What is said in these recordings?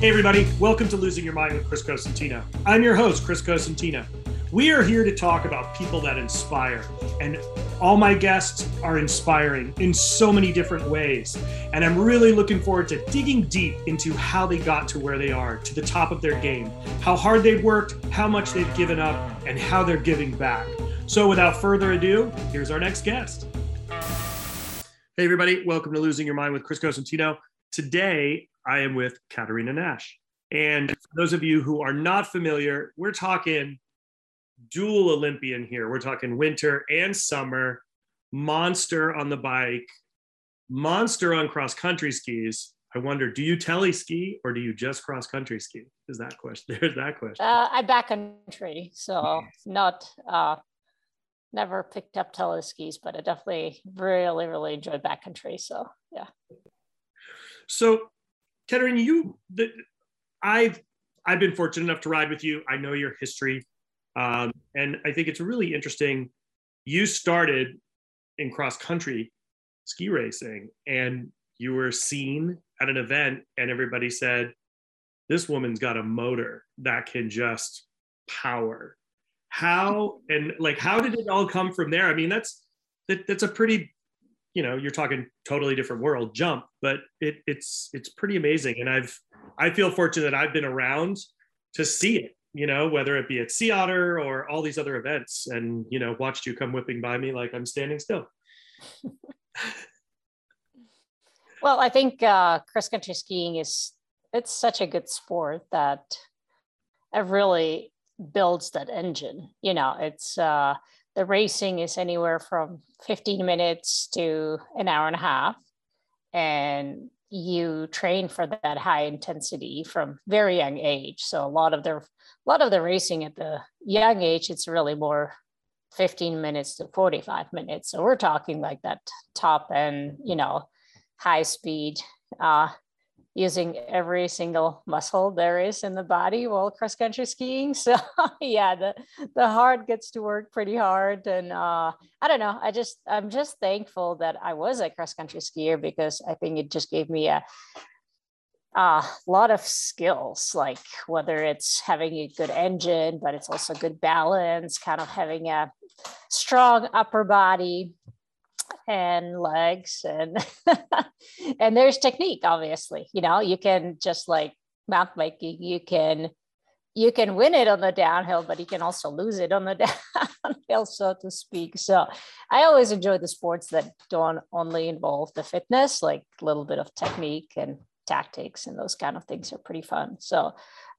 Hey, everybody, welcome to Losing Your Mind with Chris Cosentino. I'm your host, Chris Cosentino. We are here to talk about people that inspire, and all my guests are inspiring in so many different ways. And I'm really looking forward to digging deep into how they got to where they are, to the top of their game, how hard they've worked, how much they've given up, and how they're giving back. So, without further ado, here's our next guest. Hey, everybody, welcome to Losing Your Mind with Chris Cosentino. Today, I am with Katerina Nash. And for those of you who are not familiar, we're talking dual Olympian here. We're talking winter and summer, monster on the bike, monster on cross country skis. I wonder, do you tele ski or do you just cross country ski? Is that question? There's that question. Uh, I backcountry, so not uh, never picked up tele skis, but I definitely really, really enjoy backcountry. So yeah. So Katerina, you, the, I've I've been fortunate enough to ride with you. I know your history, um, and I think it's really interesting. You started in cross country ski racing, and you were seen at an event, and everybody said, "This woman's got a motor that can just power." How and like how did it all come from there? I mean, that's that, that's a pretty you know you're talking totally different world jump but it, it's it's pretty amazing. And i've i feel fortunate that i've been around to see it you know whether it be at sea otter or all these other events. And you know watched you come whipping by me like i'm standing still. Well i think uh, cross country skiing is it's such a good sport that it really builds that engine you know it's uh the racing is anywhere from 15 minutes to an hour and a half. And you train for that high intensity from very young age. So a lot of the a lot of the racing at the young age it's really more 15 minutes to 45 minutes. So we're talking like that top end you know high speed uh, using every single muscle there is in the body while cross country skiing. So yeah, the the heart gets to work pretty hard, and uh, I don't know. I just I'm just thankful that I was a cross country skier because I think it just gave me a a lot of skills, like whether it's having a good engine, but it's also good balance, kind of having a strong upper body and legs and and there's technique obviously you know you can just like mountain biking you can you can win it on the downhill but you can also lose it on the downhill so to speak. So i always enjoy the sports that don't only involve the fitness like a little bit of technique and tactics and those kind of things are pretty fun. So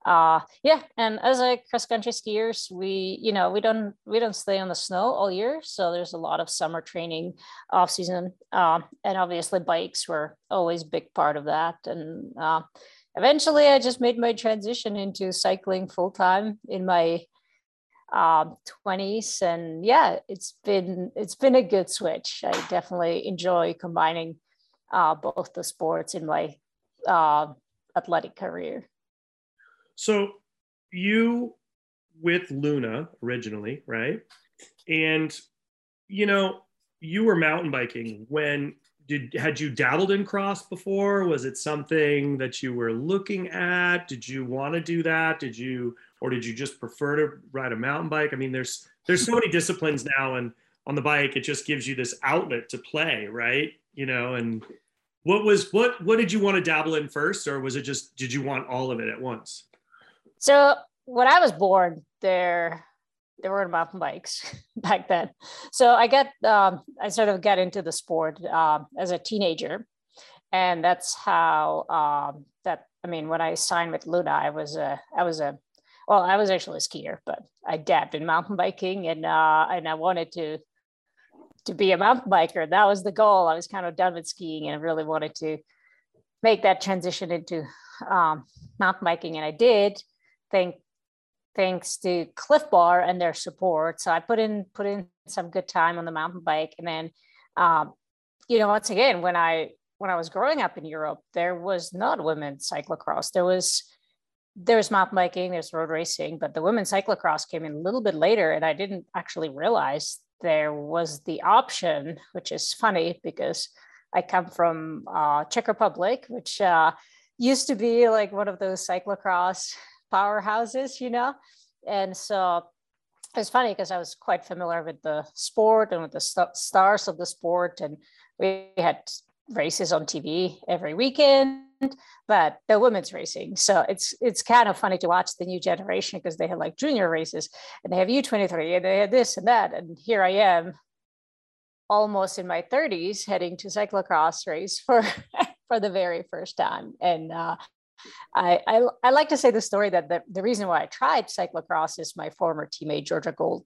uh, yeah and as a cross country skiers we you know we don't we don't stay on the snow all year so there's a lot of summer training off season. Uh, and obviously bikes were always a big part of that. And uh, eventually i just made my transition into cycling full time in my um, 20s and yeah it's been it's been a good switch. I definitely enjoy combining uh, both the sports in my uh, athletic career so you with Luna originally, right? And you know, you were mountain biking when did had you dabbled in cross before? Was it something that you were looking at? Did you want to do that? Did you or did you just prefer to ride a mountain bike? I mean, there's there's so many disciplines now and on the bike it just gives you this outlet to play, right? You know, and what was what what did you want to dabble in first or was it just did you want all of it at once? So when I was born, there there were mountain bikes back then. So I got um, I sort of got into the sport um, as a teenager, and that's how um, that. I mean, when I signed with Luna, I was a I was a well, I was actually a skier, but I dabbed in mountain biking, and uh, and I wanted to to be a mountain biker. That was the goal. I was kind of done with skiing, and I really wanted to make that transition into um, mountain biking, and I did thank thanks to Clif Bar and their support. So I put in put in some good time on the mountain bike, and then um, you know once again when I when I was growing up in Europe, there was not women's cyclocross. There was there was mountain biking, there's road racing, but the women's cyclocross came in a little bit later, and I didn't actually realize there was the option, which is funny because I come from uh, Czech Republic, which uh, used to be like one of those cyclocross powerhouses, you know? And so it's funny because I was quite familiar with the sport and with the st- stars of the sport. And we had races on TV every weekend, but the women's racing. So it's it's kind of funny to watch the new generation because they have like junior races and they have U23 and they have this and that. And here I am almost in my 30s heading to cyclocross race for for the very first time. And uh, I, I, I like to say the story that the, the reason why I tried cyclocross is my former teammate Georgia Gould,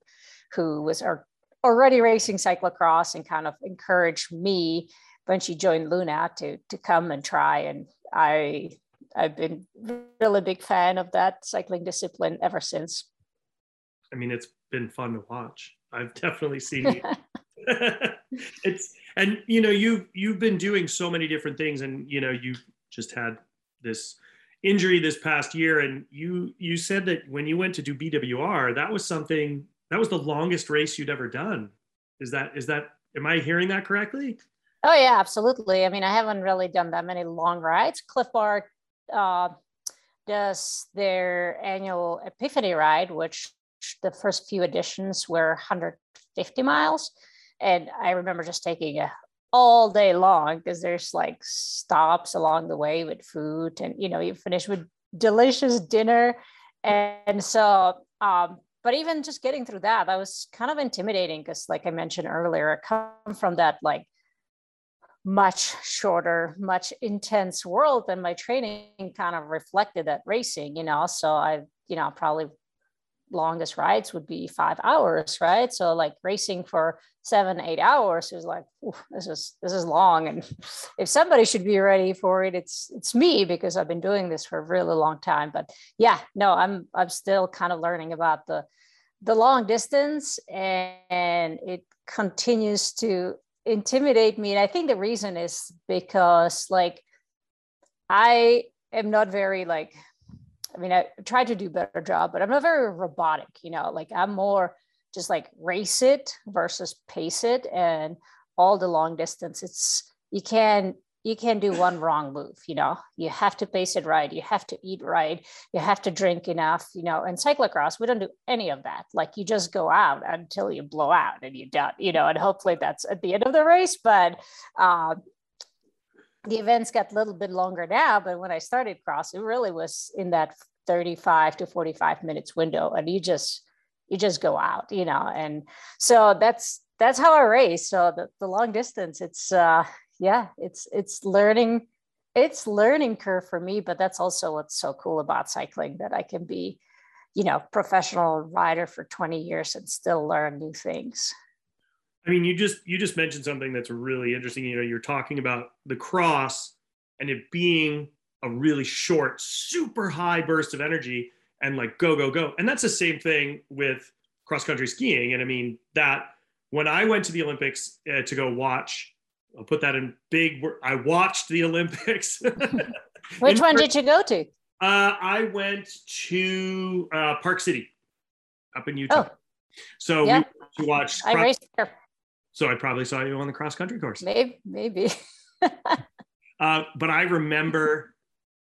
who was our, already racing cyclocross and kind of encouraged me when she joined Luna to to come and try. And I I've been really big fan of that cycling discipline ever since. I mean, it's been fun to watch. I've definitely seen it's and you know you've you've been doing so many different things, and you know you just had this injury this past year. And you you said that when you went to do bwr that was something that was the longest race you'd ever done. Is that is that am i hearing that correctly? Oh yeah absolutely. I mean i haven't really done that many long rides. Clif bar uh, does their annual epiphany ride which the first few editions were 150 miles. And i remember just taking a all day long because there's like stops along the way with food and you know you finish with delicious dinner. And so um but even just getting through that that was kind of intimidating because like i mentioned earlier i come from that like much shorter much intense world and my training kind of reflected that racing you know? So i you know probably longest rides would be five hours, right? So like racing for seven, eight hours is like, this is this is long. And if somebody should be ready for it, it's it's me because I've been doing this for a really long time. But yeah, no, I'm I'm still kind of learning about the the long distance and it continues to intimidate me. And I think the reason is because like I am not very like I mean, I try to do better job, but I'm not very robotic, you know, like I'm more just like race it versus pace it and all the long distance. It's, you can, you can do one wrong move, you know, you have to pace it right. You have to eat right. You have to drink enough, you know, and cyclocross, we don't do any of that. Like you just go out until you blow out and you're done, you know, and hopefully that's at the end of the race. But, uh, the events got a little bit longer now, but when I started cross, it really was in that 35 to 45 minutes window, and you just you just go out, you know. And so that's that's how I race. So the, the long distance, it's uh yeah, it's it's learning, it's learning curve for me, but that's also what's so cool about cycling that I can be, you know, professional rider for 20 years and still learn new things. I mean, you just you just mentioned something that's really interesting. You know, you're talking about the cross and it being a really short, super high burst of energy and like go, go, go. And that's the same thing with cross country skiing. And I mean, that when I went to the Olympics uh, to go watch, I'll put that in big, I watched the Olympics. Which one did you go to? Uh, I went to uh, Park City up in Utah. Oh. So yeah. we watched. I raced there. So I probably saw you on the cross country course. Maybe, maybe. uh, but I remember,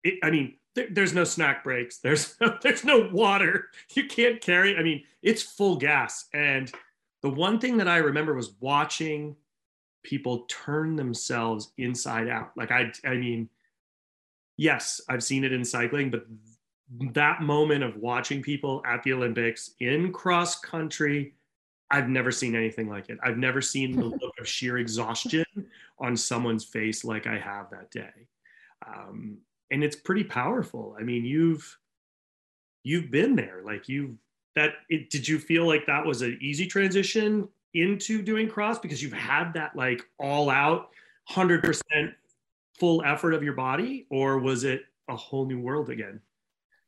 it, I mean, there, there's no snack breaks. There's no, there's no water. You can't carry. I mean, it's full gas. And the one thing that I remember was watching people turn themselves inside out. Like I, I mean, yes, I've seen it in cycling, but that moment of watching people at the Olympics in cross country I've never seen anything like it. I've never seen the look of sheer exhaustion on someone's face like I have that day. Um, and it's pretty powerful. I mean, you've you've been there. Like you that it, did you feel like that was an easy transition into doing cross because you've had that like all out 100% full effort of your body or was it a whole new world again?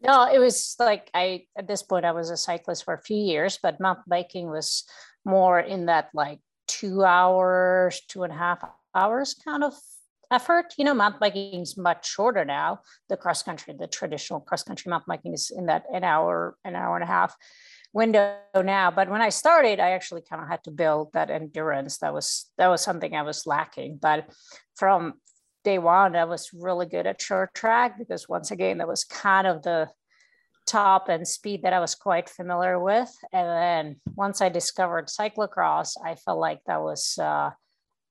No, it was like I at this point I was a cyclist for a few years, but mountain biking was more in that like two hours, two and a half hours kind of effort. You know, mountain biking is much shorter now. The cross country, the traditional cross country mountain biking is in that an hour, an hour and a half window now. But when I started, I actually kind of had to build that endurance. That was that was something I was lacking. But from day one, I was really good at short track because once again, that was kind of the top and speed that I was quite familiar with. And then once I discovered cyclocross, I felt like that was uh,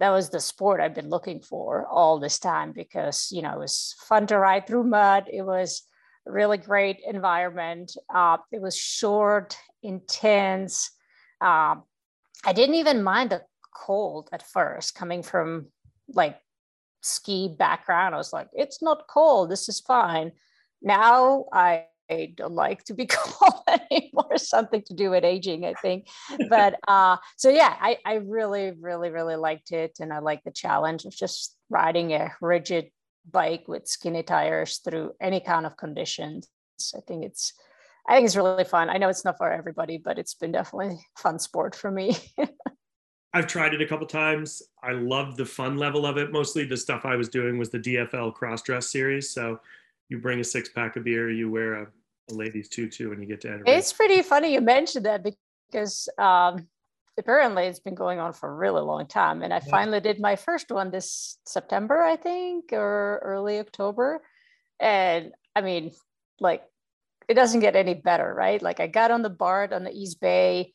that was the sport I've been looking for all this time because you know it was fun to ride through mud. It was really great environment. Uh, it was short, intense. Uh, I didn't even mind the cold at first, coming from like ski background. I was like, it's not cold. This is fine. Now I I don't like to be cold anymore. Something to do with aging, I think. But uh, so yeah, I, I really, really, really liked it, and I like the challenge of just riding a rigid bike with skinny tires through any kind of conditions. I think it's, I think it's really fun. I know it's not for everybody, but it's been definitely fun sport for me. I've tried it a couple times. I love the fun level of it. Mostly the stuff I was doing was the DFL cross dress series. So you bring a six pack of beer, you wear a, a ladies tutu, and you get to enter. It's pretty funny you mentioned that because um, apparently it's been going on for a really long time, and I yeah. finally did my first one this September, I think, or early October, and I mean, like, it doesn't get any better, right? Like, I got on the BART on the East Bay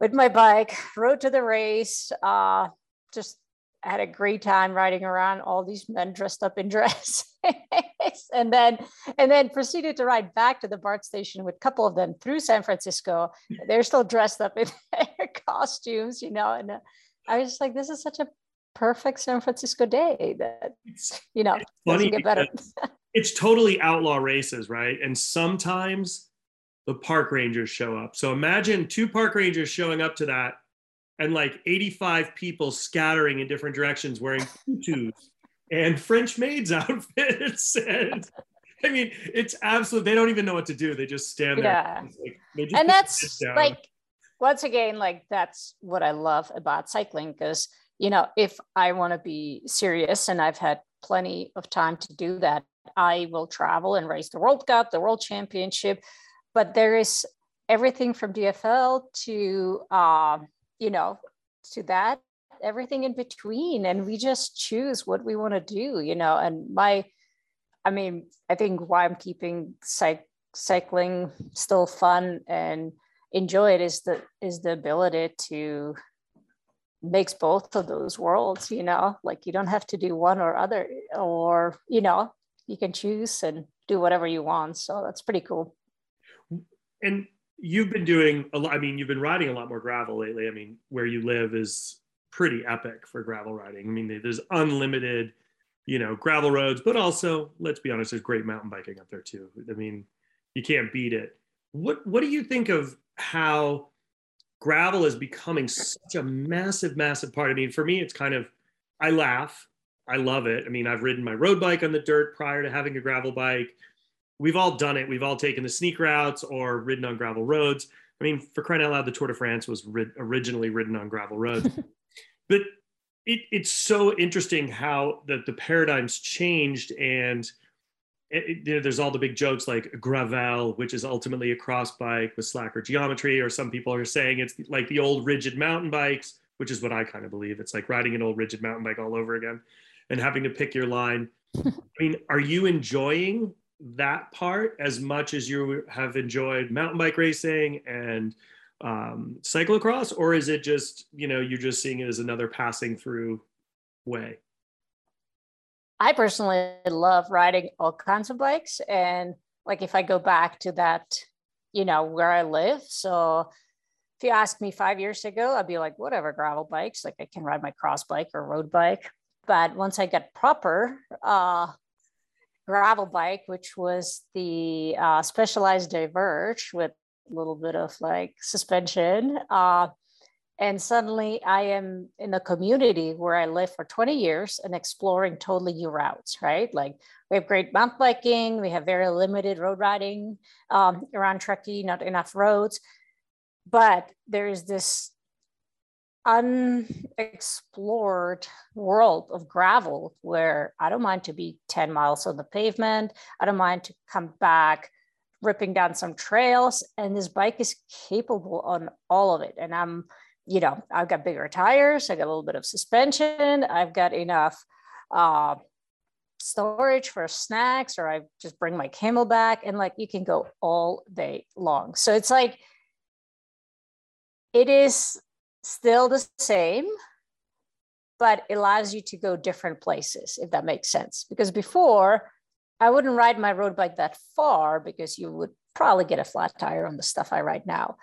with my bike, rode to the race, uh, just had a great time riding around all these men dressed up in dress and then and then proceeded to ride back to the BART station with a couple of them through San Francisco. They're still dressed up in their costumes, you know, and uh, I was just like, this is such a perfect San Francisco day that you know doesn't get better. it's totally outlaw races, right? And sometimes the park rangers show up. So imagine two park rangers showing up to that and like 85 people scattering in different directions wearing tutus and French maids outfits. and I mean, it's absolute. They don't even know what to do. They just stand there. Yeah. Like, and that's like, once again, like that's what I love about cycling because, you know, if I want to be serious and I've had plenty of time to do that, I will travel and race the World Cup, the World Championship. But there is everything from DFL to, uh, you know, to that everything in between. And we just choose what we want to do you know and my i mean i think why i'm keeping cyc- cycling still fun and enjoy it is the is the ability to makes both of those worlds you know? Like you don't have to do one or other or you know you can choose and do whatever you want. So that's pretty cool and you've been doing a lot i mean you've been riding a lot more gravel lately i mean where you live is pretty epic for gravel riding. I mean, there's unlimited, you know, gravel roads, but also, let's be honest, there's great mountain biking up there too. I mean, you can't beat it. What What do you think of how gravel is becoming such a massive, massive part? I mean, for me, it's kind of, I laugh. I love it. I mean, I've ridden my road bike on the dirt prior to having a gravel bike. We've all done it. We've all taken the sneak routes or ridden on gravel roads. I mean, for crying out loud, the Tour de France was rid- originally ridden on gravel roads. but it, it's so interesting how the, the paradigms changed and it, it, there's all the big jokes like gravel which is ultimately a cross bike with slacker geometry or some people are saying it's like the old rigid mountain bikes which is what i kind of believe it's like riding an old rigid mountain bike all over again and having to pick your line i mean are you enjoying that part as much as you have enjoyed mountain bike racing and um, cyclocross, or is it just you know you're just seeing it as another passing through way? I personally love riding all kinds of bikes, and like if I go back to that, you know, where I live, so if you asked me five years ago, I'd be like, whatever, gravel bikes. Like I can ride my cross bike or road bike. But once I got proper uh, gravel bike, which was the uh, Specialized Diverge with a little bit of like suspension. Uh, and suddenly I am in a community where I lived for 20 years and exploring totally new routes, right? Like we have great mountain biking, we have very limited road riding um, around Truckee, not enough roads. But there is this unexplored world of gravel where I don't mind to be 10 miles on the pavement. I don't mind to come back ripping down some trails and this bike is capable on all of it and i'm you know i've got bigger tires i got a little bit of suspension i've got enough uh, storage for snacks or I just bring my CamelBak. and like you can go all day long. So it's like it is still the same, but it allows you to go different places, if that makes sense. Because before, I wouldn't ride my road bike that far because you would probably get a flat tire on the stuff I ride now.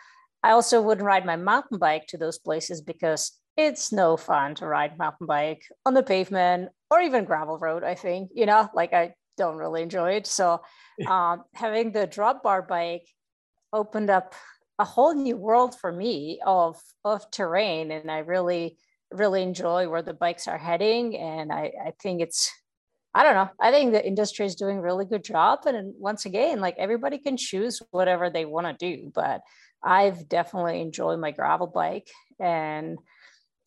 I also wouldn't ride my mountain bike to those places because it's no fun to ride mountain bike on the pavement or even gravel road. I think you know, like I don't really enjoy it. So um, having the drop bar bike opened up a whole new world for me of of terrain, and I really really enjoy where the bikes are heading. And I, I think it's I don't know. I think the industry is doing a really good job. And once again, like everybody can choose whatever they want to do. But I've definitely enjoyed my gravel bike and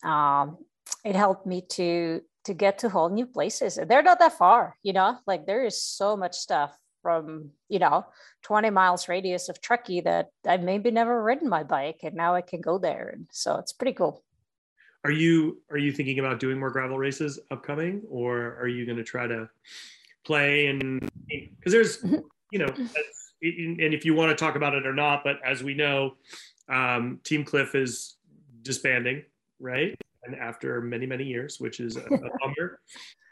um, it helped me to to get to whole new places. They're not that far, you know, like there is so much stuff from, you know, 20 miles radius of Truckee that I've maybe never ridden my bike and now I can go there. And so it's pretty cool. Are you are you thinking about doing more gravel races upcoming or are you going to try to play and because there's mm-hmm. you know and if you want to talk about it or not, but as we know, um, Team Clif is disbanding, right? And after many, many years, which is a, a bummer.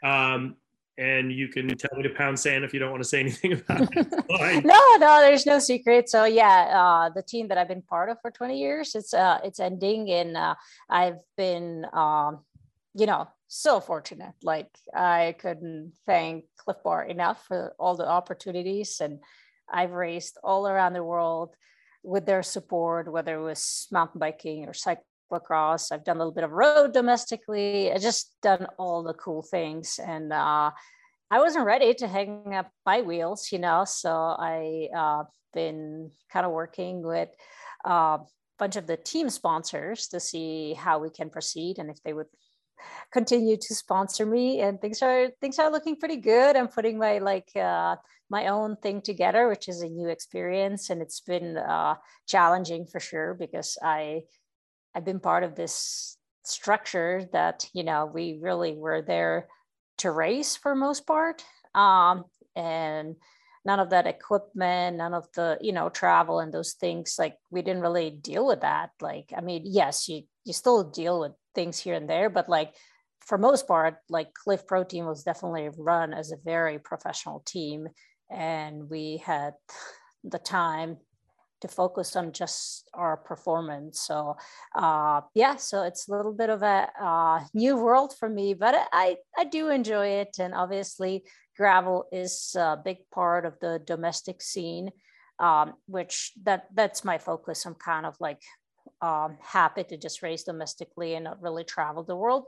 Um, and you can tell me to pound sand if you don't want to say anything about it. no, no, there's no secret. So yeah, uh, the team that I've been part of for 20 years, it's uh, it's ending, and uh, I've been, um, you know, so fortunate. Like I couldn't thank Clif Bar enough for all the opportunities and I've raced all around the world with their support, whether it was mountain biking or cyclocross. I've done a little bit of road domestically. I just done all the cool things. And uh, I wasn't ready to hang up my wheels, you know, so I uh, been kind of working with a uh, bunch of the team sponsors to see how we can proceed and if they would continue to sponsor me and things are things are looking pretty good i'm putting my like uh, my own thing together which is a new experience and it's been uh, challenging for sure because i i've been part of this structure that you know we really were there to race for most part um, and none of that equipment none of the you know travel and those things like we didn't really deal with that. Like i mean yes you you still deal with things here and there, but like for most part, like Clif Pro Team was definitely run as a very professional team, and we had the time to focus on just our performance. So uh, yeah, so it's a little bit of a uh, new world for me, but I I do enjoy it, and obviously gravel is a big part of the domestic scene, um, which that that's my focus. I'm kind of like um, happy to just race domestically and not really travel the world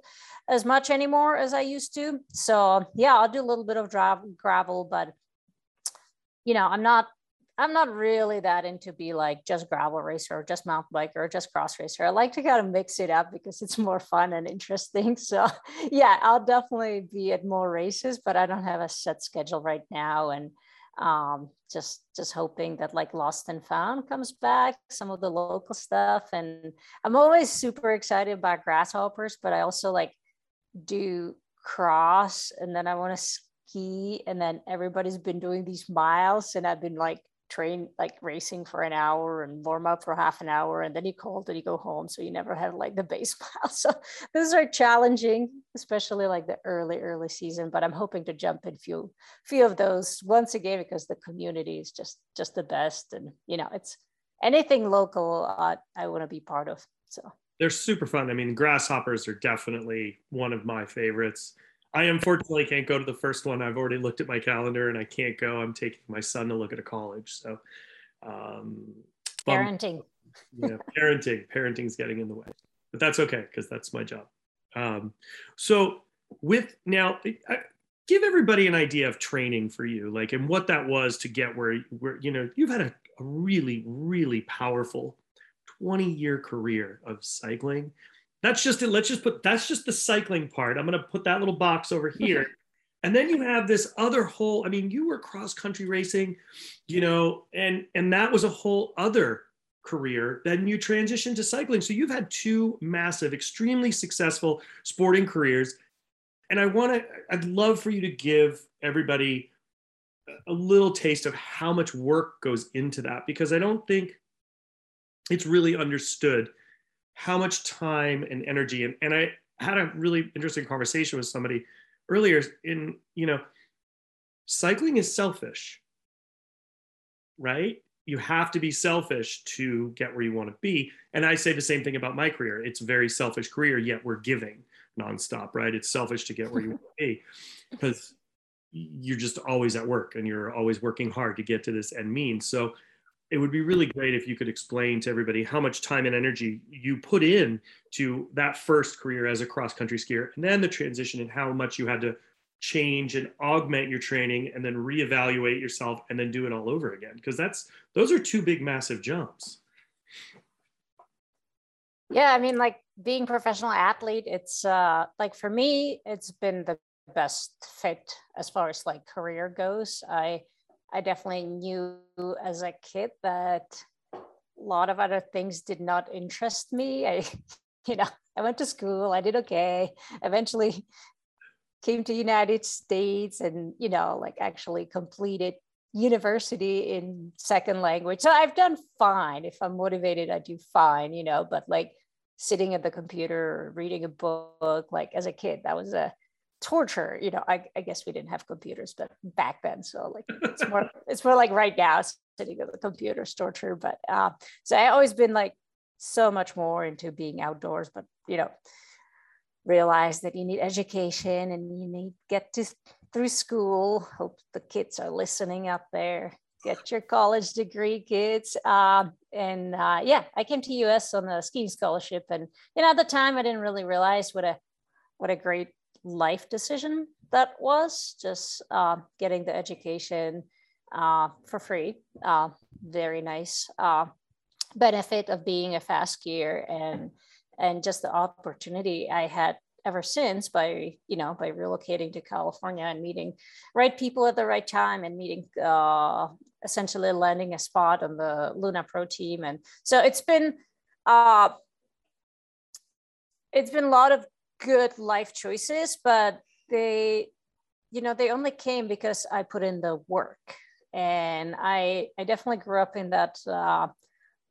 as much anymore as I used to. So yeah, I'll do a little bit of gravel, but you know, I'm not I'm not really that into be like just gravel racer or just mountain biker or just cross racer. I like to kind of mix it up because it's more fun and interesting. So yeah, I'll definitely be at more races, but I don't have a set schedule right now. And um, just just hoping that like lost and found comes back some of the local stuff and i'm always super excited about grasshoppers but i also like do cross and then i want to ski and then everybody's been doing these miles and i've been like train like racing for an hour and warm up for half an hour and then you cold and you go home so you never have like the base mile so those are challenging especially like the early early season but i'm hoping to jump in few few of those once again because the community is just just the best and you know it's anything local uh, i want to be part of so. They're super fun. I mean grasshoppers are definitely one of my favorites I unfortunately can't go to the first one. I've already looked at my calendar and I can't go. I'm taking my son to look at a college. So, um, parenting. yeah, parenting. Parenting's getting in the way, but that's okay because that's my job. Um, so, with now, I, give everybody an idea of training for you, like, and what that was to get where, where you know, you've had a, a really, really powerful 20 year career of cycling that's just it. Let's just put that's just the cycling part. I'm going to put that little box over mm-hmm. here. and then you have this other whole, I mean, you were cross country racing, you know, and and that was a whole other career. Then you transitioned to cycling. So you've had two massive, extremely successful sporting careers. and I want to, I'd love for you to give everybody a little taste of how much work goes into that because I don't think it's really understood how much time and energy. And, and I had a really interesting conversation with somebody earlier in you know cycling is selfish right? You have to be selfish to get where you want to be. And I say the same thing about my career. It's a very selfish career yet we're giving nonstop right? It's selfish to get where you want to be because you're just always at work and you're always working hard to get to this end mean. So it would be really great if you could explain to everybody how much time and energy you put in to that first career as a cross country skier and then the transition and how much you had to change and augment your training and then reevaluate yourself and then do it all over again because that's those are two big massive jumps yeah i mean like being professional athlete it's uh like for me it's been the best fit as far as like career goes. I I definitely knew as a kid that a lot of other things did not interest me. I, you know, I went to school, I did okay. Eventually came to United States and, you know, like actually completed university in second language. So I've done fine. If I'm motivated, I do fine, you know, but like sitting at the computer, reading a book, like as a kid, that was a torture you know I, I, guess we didn't have computers but back then so like it's more it's more like right now sitting at the computer's torture but uh so i always been like so much more into being outdoors but you know realize that you need education and you need get to through school hope the kids are listening up there get your college degree kids um, and uh, yeah i came to us on a skiing scholarship and you know at the time i didn't really realize what a what a great life decision that was just uh, getting the education uh, for free. Uh, very nice uh, benefit of being a fast skier and and just the opportunity I had ever since by you know by relocating to California and meeting right people at the right time and meeting uh, essentially landing a spot on the Luna Pro team and so it's been uh, it's been a lot of good life choices, but they, you know, they only came because I put in the work. And I, I definitely grew up in that uh,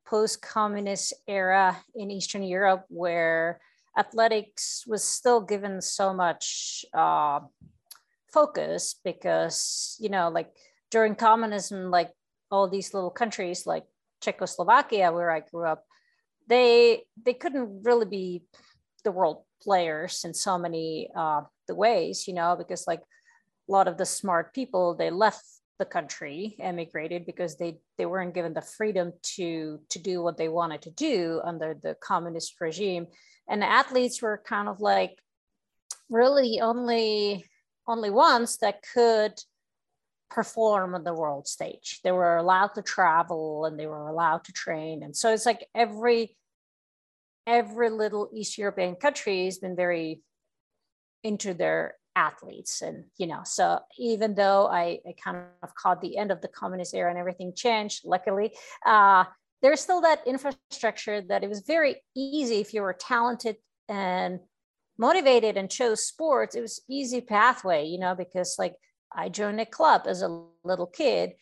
post-communist era in Eastern Europe where athletics was still given so much uh, focus because, you know, like during communism, like all these little countries like Czechoslovakia, where I grew up, they they couldn't really be the world players in so many uh, the ways, you know, because like a lot of the smart people, they left the country, emigrated because they they weren't given the freedom to to do what they wanted to do under the communist regime, and athletes were kind of like really only only ones that could perform on the world stage. They were allowed to travel and they were allowed to train, and so it's like every every little East European country has been very into their athletes. And, you know, so even though I, I kind of caught the end of the communist era and everything changed, luckily, uh, there's still that infrastructure that it was very easy if you were talented and motivated and chose sports, it was easy pathway, you know, because like I joined a club as a little kid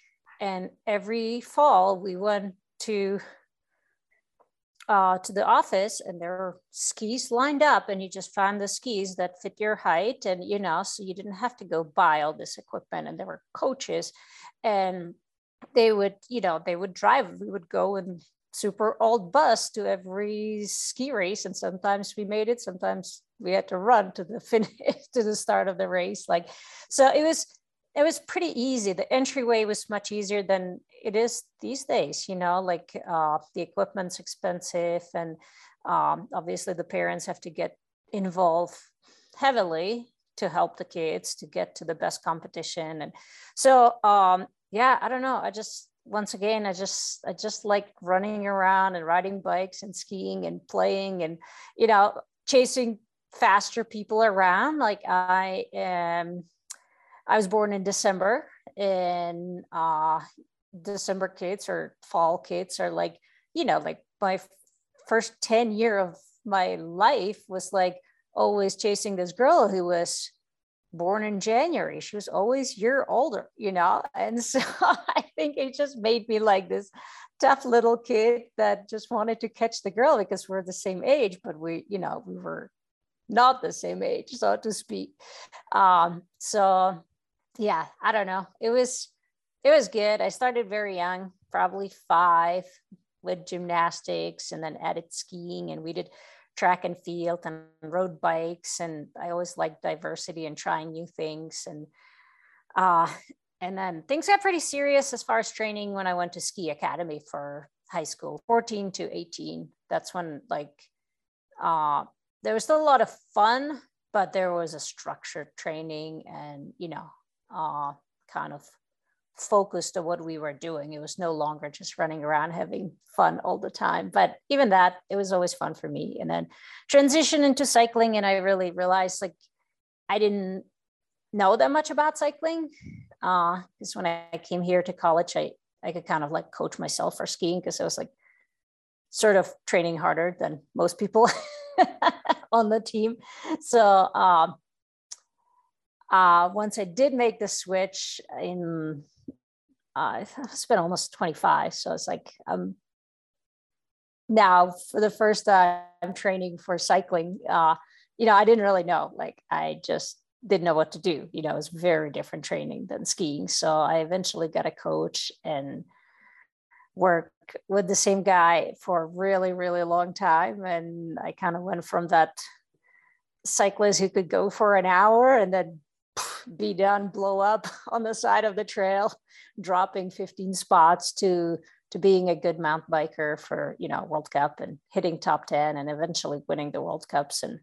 and every fall we went to uh, to the office and there were skis lined up and you just found the skis that fit your height and you know so you didn't have to go buy all this equipment and there were coaches and they would you know they would drive. We would go in super old bus to every ski race and sometimes we made it sometimes we had to run to the finish to the start of the race like so it was it was pretty easy. The entryway was much easier than it is these days. You know, like uh, the equipment's expensive, and um, obviously the parents have to get involved heavily to help the kids to get to the best competition. And so, um, yeah, I don't know. I just once again, I just I just like running around and riding bikes and skiing and playing and you know chasing faster people around. Like I am I was born in December, and uh, December kids or fall kids are like, you know, like my first 10 year of my life was like always chasing this girl who was born in January. She was always year older, you know? And so I think it just made me like this tough little kid that just wanted to catch the girl because we're the same age, but we, you know, we were not the same age, so to speak. Um, so yeah, I don't know. It was it was good. I started very young, probably five, with gymnastics, and then added skiing, and we did track and field and road bikes. And I always liked diversity and trying new things. And uh, and then things got pretty serious as far as training when I went to ski academy for high school, 14 to 18. That's when like uh, there was still a lot of fun, but there was a structured training and you know uh, kind of focused on what we were doing. It was no longer just running around having fun all the time. But even that, it was always fun for me. And then transition into cycling, and I really realized like I didn't know that much about cycling Uh because uh, when I came here to college, I I could kind of like coach myself for skiing because I was like sort of training harder than most people on the team. So um, uh, once I did make the switch in, uh, it's been almost 25. So it's like I'm now for the first time I'm training for cycling. Uh, you know, I didn't really know. Like I just didn't know what to do. You know, it was very different training than skiing. So I eventually got a coach and work with the same guy for a really, really long time. And I kind of went from that cyclist who could go for an hour and then be done, blow up on the side of the trail, dropping 15 spots to to being a good mountain biker for you know World Cup and hitting top 10 and eventually winning the World Cups and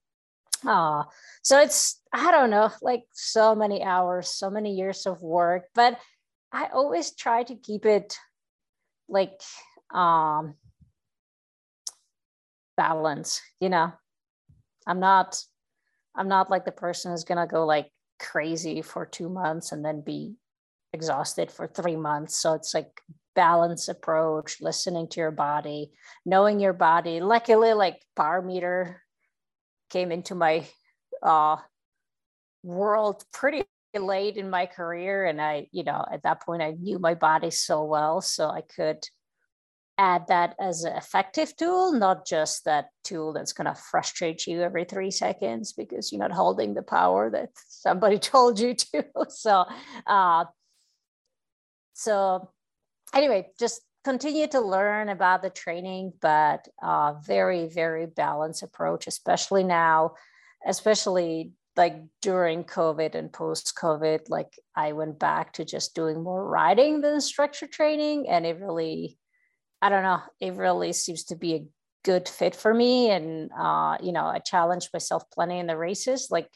uh so it's I don't know like so many hours, so many years of work, but I always try to keep it like um balance, you know. I'm not I'm not like the person who's gonna go like crazy for two months and then be exhausted for three months. So it's like balance approach, listening to your body, knowing your body. Luckily, like power meter came into my uh, world pretty late in my career. And I, you know, at that point, I knew my body so well. So I could add that as an effective tool, not just that tool that's going to frustrate you every three seconds because you're not holding the power that somebody told you to. so, uh, so anyway, just continue to learn about the training, but uh, very, very balanced approach, especially now, especially like during COVID and post COVID, like I went back to just doing more riding than structure training. And it really I don't know, it really seems to be a good fit for me. And, uh, you know, I challenge myself plenty in the races, like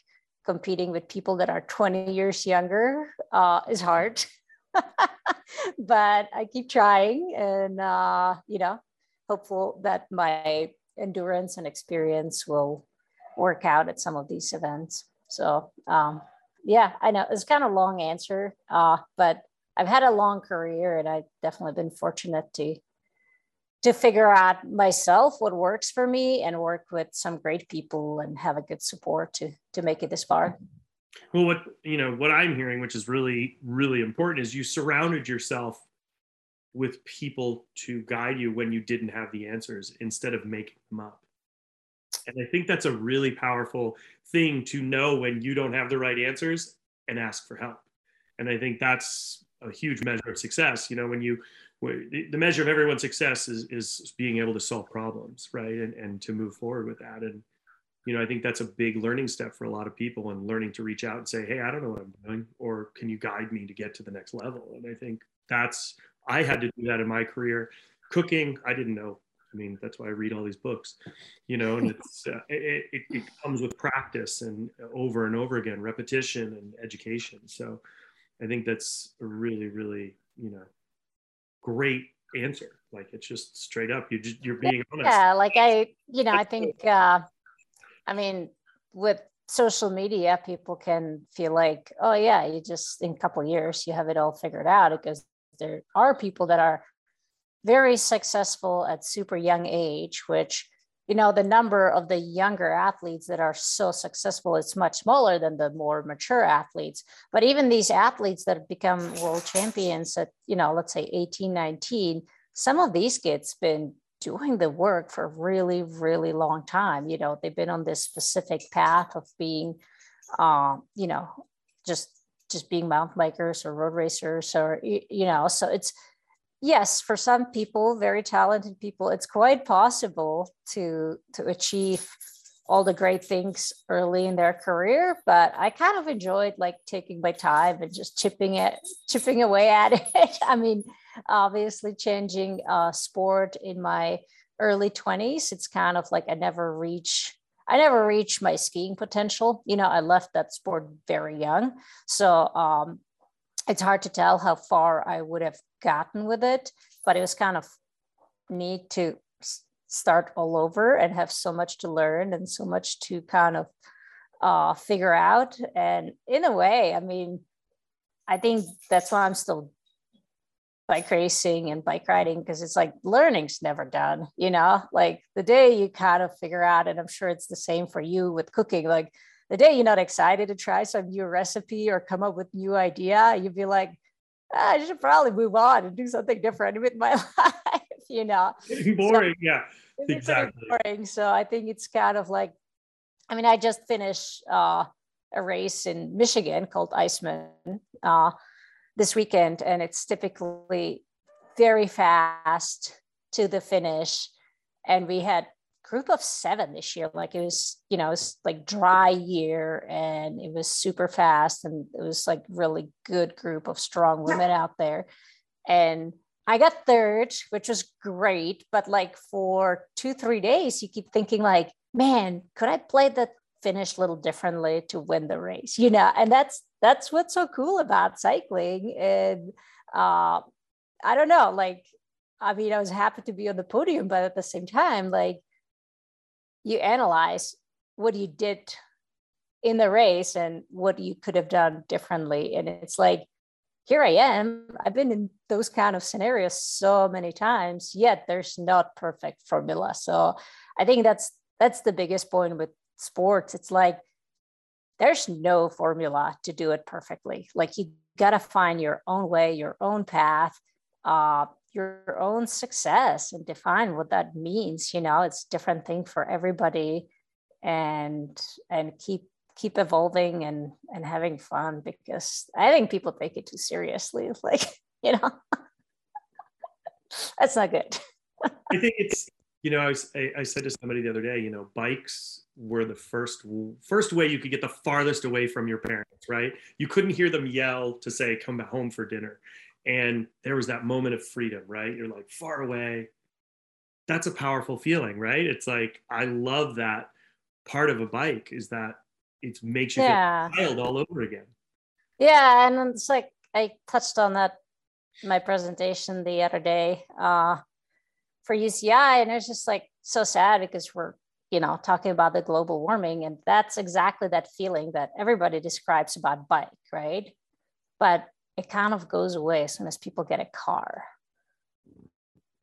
competing with people that are 20 years younger uh, is hard. but I keep trying and, uh, you know, hopeful that my endurance and experience will work out at some of these events. So, um, yeah, I know it's kind of long answer, uh, but I've had a long career and I've definitely been fortunate to to figure out myself what works for me and work with some great people and have a good support to to make it this far. Well what you know what i'm hearing which is really really important is you surrounded yourself with people to guide you when you didn't have the answers instead of making them up. And i think that's a really powerful thing to know when you don't have the right answers and ask for help. And i think that's a huge measure of success you know when you the measure of everyone's success is is being able to solve problems right? And, and to move forward with that. And you know i think that's a big learning step for a lot of people and learning to reach out and say hey i don't know what i'm doing or can you guide me to get to the next level? And i think that's i had to do that in my career. Cooking i didn't know. I mean that's why i read all these books you know and it's uh, it, it, it comes with practice and over and over again repetition and education. So i think that's a really really you know great answer. Like it's just straight up. You just you're being honest. Yeah, like I, you know, I think uh I mean with social media, people can feel like, oh yeah, you just in a couple years you have it all figured out because there are people that are very successful at super young age, which you know the number of the younger athletes that are so successful is much smaller than the more mature athletes. But even these athletes that have become world champions at you know let's say 18 19 some of these kids been doing the work for a really really long time. You know they've been on this specific path of being um, you know just just being mountain bikers or road racers or you know so it's yes for some people very talented people it's quite possible to to achieve all the great things early in their career but i kind of enjoyed like taking my time and just chipping it chipping away at it. I mean obviously changing uh, sport in my early 20s it's kind of like i never reach i never reached my skiing potential. You know i left that sport very young. So um, it's hard to tell how far i would have gotten with it but it was kind of neat to start all over and have so much to learn and so much to kind of uh, figure out. And in a way i mean i think that's why i'm still bike racing and bike riding because it's like learning's never done you know? Like the day you kind of figure out and i'm sure it's the same for you with cooking like the day you're not excited to try some new recipe or come up with new idea you'd be like ah, i should probably move on and do something different with my life you know? Boring so, yeah. exactly. boring. So i think it's kind of like i mean i just finished uh, a race in michigan called iceman uh, this weekend, and it's typically very fast to the finish. And we had group of seven this year. Like it was, you know, it's like dry year and it was super fast and it was like really good group of strong women out there. And I got third, which was great. But like for two, three days, you keep thinking like, man, could I play the finish a little differently to win the race? You know, and that's that's what's so cool about cycling. And uh, I don't know, like, I mean, I was happy to be on the podium, but at the same time, like, you analyze what you did in the race and what you could have done differently. And it's like, here I am. I've been in those kind of scenarios so many times, yet there's not perfect formula. So I think that's that's the biggest point with sports. It's like there's no formula to do it perfectly. Like you got to find your own way, your own path, uh, your own success, and define what that means. You know, it's different thing for everybody, and and keep keep evolving and and having fun because I think people take it too seriously. Like you know, that's not good. I think it's you know I, was, I, I said to somebody the other day, you know, bikes were the first first way you could get the farthest away from your parents right you couldn't hear them yell to say come home for dinner and there was that moment of freedom right? You're like far away. That's a powerful feeling right? It's like i love that part of a bike is that it makes you yeah. feel wild all over again. Yeah and it's like i touched on that my presentation the other day uh, for uci and it's just like so sad because we're you know talking about the global warming and that's exactly that feeling that everybody describes about bike right? But it kind of goes away as soon as people get a car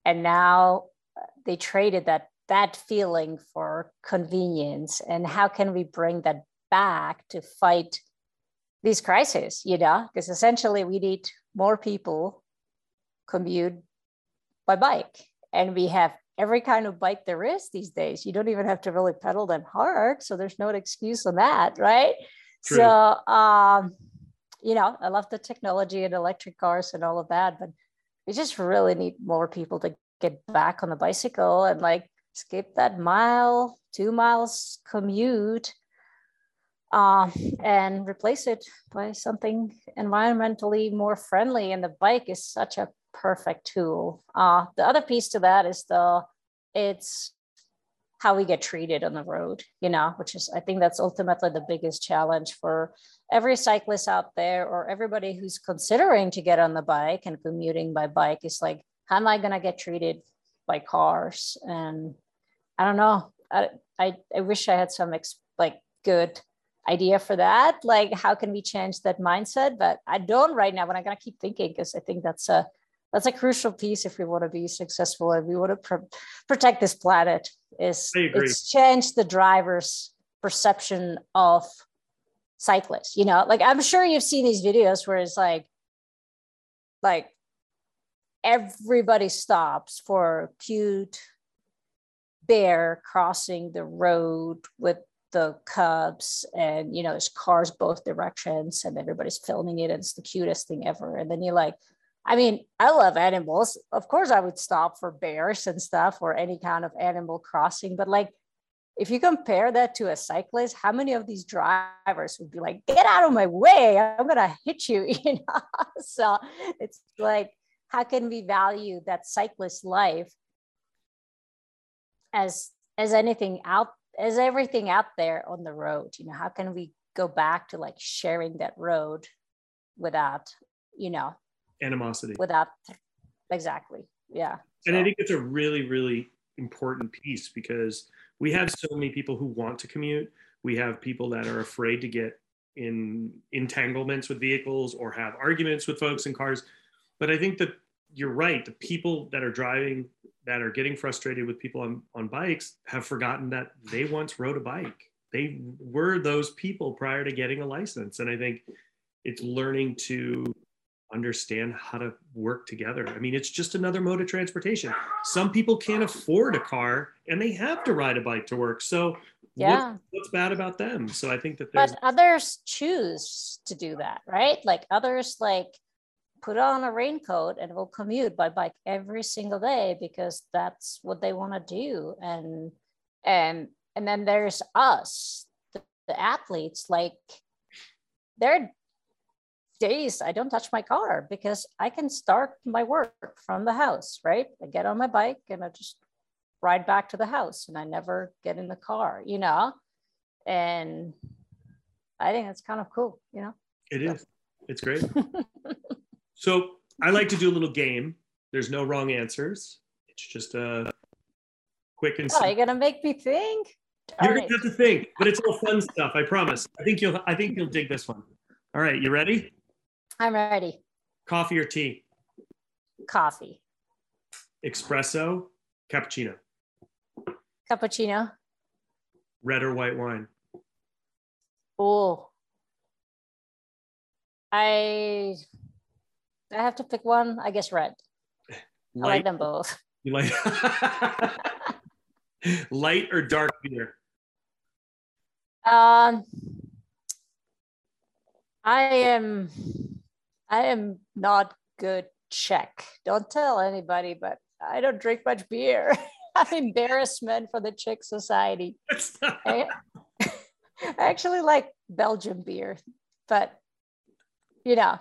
and now uh, they traded that that feeling for convenience and how can we bring that back to fight these crises you know because essentially we need more people commute by bike and we have every kind of bike there is these days. You don't even have to really pedal them hard. So there's no excuse on that, right? True. So, um, you know, I love the technology and electric cars and all of that, but we just really need more people to get back on the bicycle and like skip that mile, two miles commute. Uh, and replace it by something environmentally more friendly. And the bike is such a perfect tool. Uh, the other piece to that is the it's how we get treated on the road, you know, which is I think that's ultimately the biggest challenge for every cyclist out there or everybody who's considering to get on the bike and commuting by bike is like, how am I gonna get treated by cars? And I don't know. I I, I wish I had some ex- like good idea for that like how can we change that mindset but i don't right now but i'm going to keep thinking because i think that's a that's a crucial piece if we want to be successful and we want to pr- protect this planet is it's changed the driver's perception of cyclists you know? Like i'm sure you've seen these videos where it's like like everybody stops for cute bear crossing the road with the cubs and you know there's cars both directions and everybody's filming it and it's the cutest thing ever. And then you're like i mean i love animals. Of course i would stop for bears and stuff or any kind of animal crossing but like if you compare that to a cyclist how many of these drivers would be like get out of my way. I'm gonna hit you you know? So it's like how can we value that cyclist life as as anything out as everything out there on the road? You know how can we go back to like sharing that road without you know animosity without exactly yeah and so. i think it's a really really important piece because we have so many people who want to commute we have people that are afraid to get in entanglements with vehicles or have arguments with folks in cars but i think that you're right the people that are driving that are getting frustrated with people on, on bikes have forgotten that they once rode a bike. They were those people prior to getting a license. And I think it's learning to understand how to work together. I mean, it's just another mode of transportation. Some people can't afford a car and they have to ride a bike to work. So yeah. What, what's bad about them? So I think that But others choose to do that, right? Like others like put on a raincoat and will commute by bike every single day because that's what they want to do and and and then there's us the, the athletes like there are days i don't touch my car because i can start my work from the house right i get on my bike and i just ride back to the house and i never get in the car you know and i think it's kind of cool you know it is it's great So I like to do a little game. There's no wrong answers. It's just a quick and. Oh, you're gonna make me think. You're gonna have to think, but it's all fun stuff. I promise. I think you'll. I think you'll dig this one. All right, you ready? I'm ready. Coffee or tea? Coffee. Espresso, cappuccino. Cappuccino. Red or white wine? Oh. I I have to pick one. I guess red. Light, I like them both. You like light or dark beer? Um, I am. I am not good Czech. Don't tell anybody, but I don't drink much beer. I'm embarrassment for the Czech society. I, I actually like Belgian beer, but you know,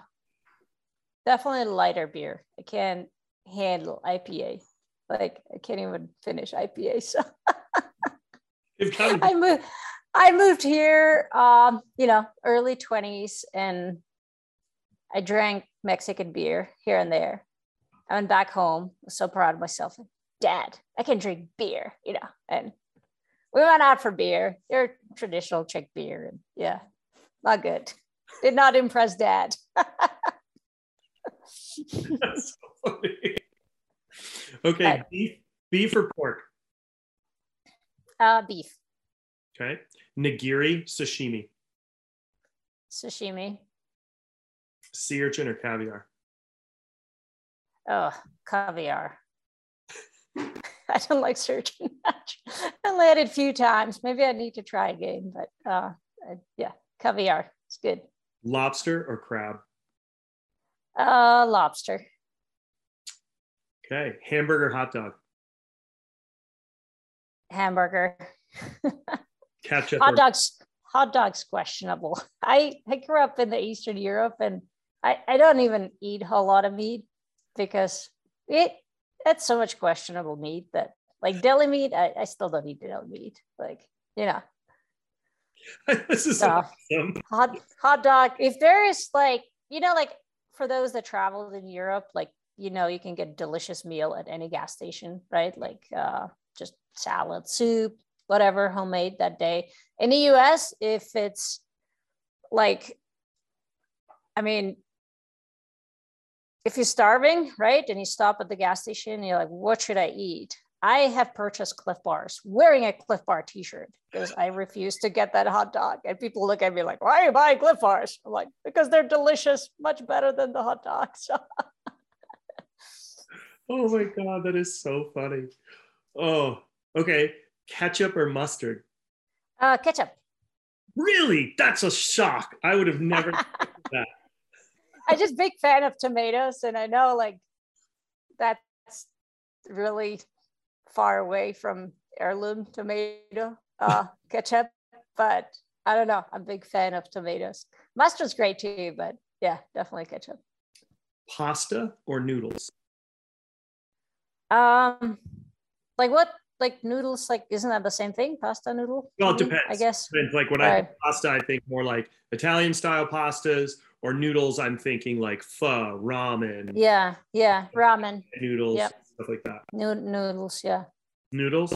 definitely lighter beer. I can't handle IPA. Like I can't even finish IPA. So I moved. I moved here, um, you know, early twenties, and I drank Mexican beer here and there. I went back home. Was so proud of myself. Dad, I can drink beer, you know. And we went out for beer. They're traditional Czech beer, and yeah, not good. Did not impress Dad. That's so funny. Okay, beef, beef or pork? Uh, beef. Okay. Nigiri, sashimi. Sashimi. Sea urchin or caviar? Oh, caviar. I don't like searching much. I it a few times. Maybe I need to try again, but uh, yeah, caviar. It's good. Lobster or crab? Uh, lobster. Okay. Hamburger, hot dog. Hamburger. Ketchup. hot dogs. Hot dogs questionable. I I grew up in the Eastern Europe and I I don't even eat a whole lot of meat because it it's so much questionable meat that like deli meat I, I still don't eat deli meat like you know this is so, awesome. hot hot dog if there is like you know like for those that traveled in Europe, like you know, you can get delicious meal at any gas station, right? Like uh, just salad, soup, whatever, homemade that day. In the US, if it's like, I mean, if you're starving, right, and you stop at the gas station, you're like, what should I eat? I have purchased Clif Bars wearing a Clif Bar t-shirt because I refuse to get that hot dog. And people look at me like, why are you buying Clif Bars? I'm like, because they're delicious, much better than the hot dogs. oh my God, that is so funny. Oh, okay. Ketchup or mustard? Uh, ketchup. Really? That's a shock. I would have never that. I'm just big fan of tomatoes, and I know like that's really far away from heirloom tomato uh, ketchup, but I don't know. I'm a big fan of tomatoes. Mustard's great too, but yeah, definitely ketchup. Pasta or noodles? Um, like what? Like noodles? Like isn't that the same thing? Pasta noodle? Well, it depends. I guess. Depends. Like when right. I think pasta, I think more like Italian style pastas or noodles. I'm thinking like pho, ramen. Yeah, yeah, ramen. Noodles. Yep stuff like that. noodles, yeah. Noodles.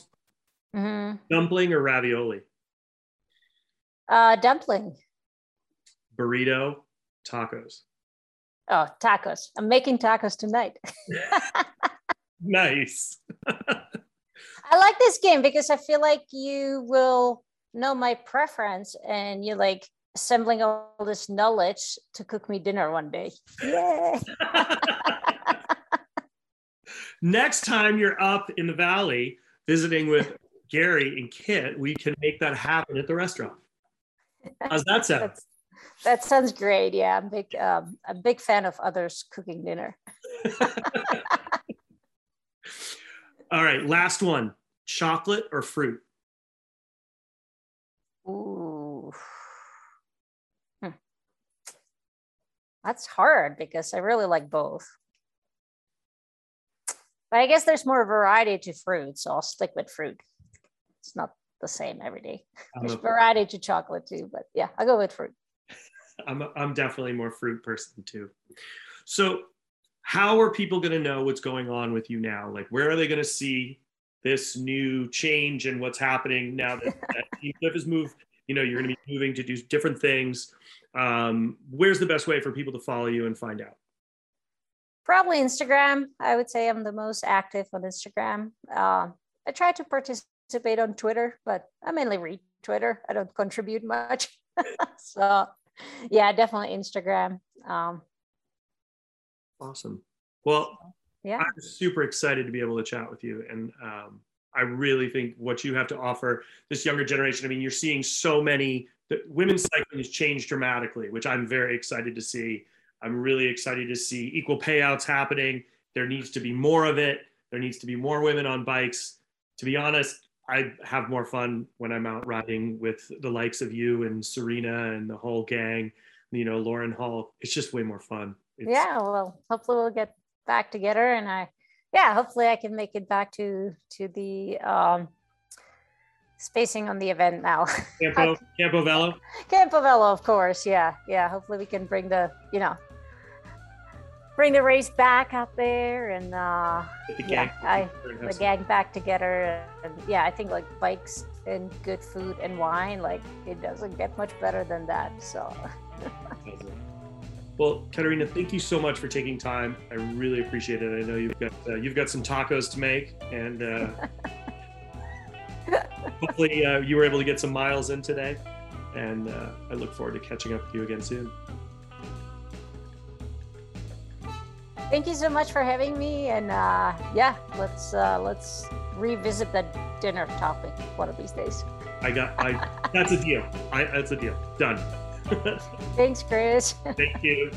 Mm-hmm. Dumpling or ravioli. Uh, dumpling. Burrito, tacos. Oh, tacos! I'm making tacos tonight. nice. I like this game because I feel like you will know my preference and you're like assembling all this knowledge to cook me dinner one day. Yeah. Next time you're up in the valley visiting with Gary and Kit, we can make that happen at the restaurant. How's that sound? That's, that sounds great. Yeah, I'm big. Um, a big fan of others cooking dinner. All right, last one: chocolate or fruit? Ooh, that's hard because I really like both. But I guess there's more variety to fruit, so I'll stick with fruit. It's not the same every day. There's variety to chocolate too, but yeah, I'll go with fruit. I'm, I'm definitely more fruit person too. So, how are people going to know what's going on with you now? Like, where are they going to see this new change and what's happening now that, that Team Clif has moved? You know, you're going to be moving to do different things. Um, where's the best way for people to follow you and find out? probably Instagram. I would say I'm the most active on Instagram. Uh, I try to participate on Twitter, but I mainly read Twitter. I don't contribute much. so, yeah, definitely Instagram. Um, awesome. Well, yeah, I'm super excited to be able to chat with you. And um, I really think what you have to offer this younger generation, I mean, you're seeing so many, the women's cycling has changed dramatically, which I'm very excited to see. I'm really excited to see equal payouts happening. There needs to be more of it. There needs to be more women on bikes. To be honest, I have more fun when I'm out riding with the likes of you and Serena and the whole gang, you know, Lauren Hall. It's just way more fun. It's, yeah, well, hopefully we'll get back together and I yeah, hopefully I can make it back to to the um spacing on the event now. Campo, Campo Velo. Campo Velo, of course. Yeah, yeah. Hopefully we can bring the you know bring the race back out there and uh, the yeah, I, the gang back together. And yeah, I think like bikes and good food and wine, like it doesn't get much better than that. So. Well, Katerina, thank you so much for taking time. I really appreciate it. I know you've got uh, you've got some tacos to make, and uh, hopefully uh, you were able to get some miles in today. And uh, I look forward to catching up with you again soon. Thank you so much for having me, and uh, yeah, let's uh, let's revisit the dinner topic one of these days. I got, I that's a deal. I that's a deal. Done. Thanks, Chris. Thank you.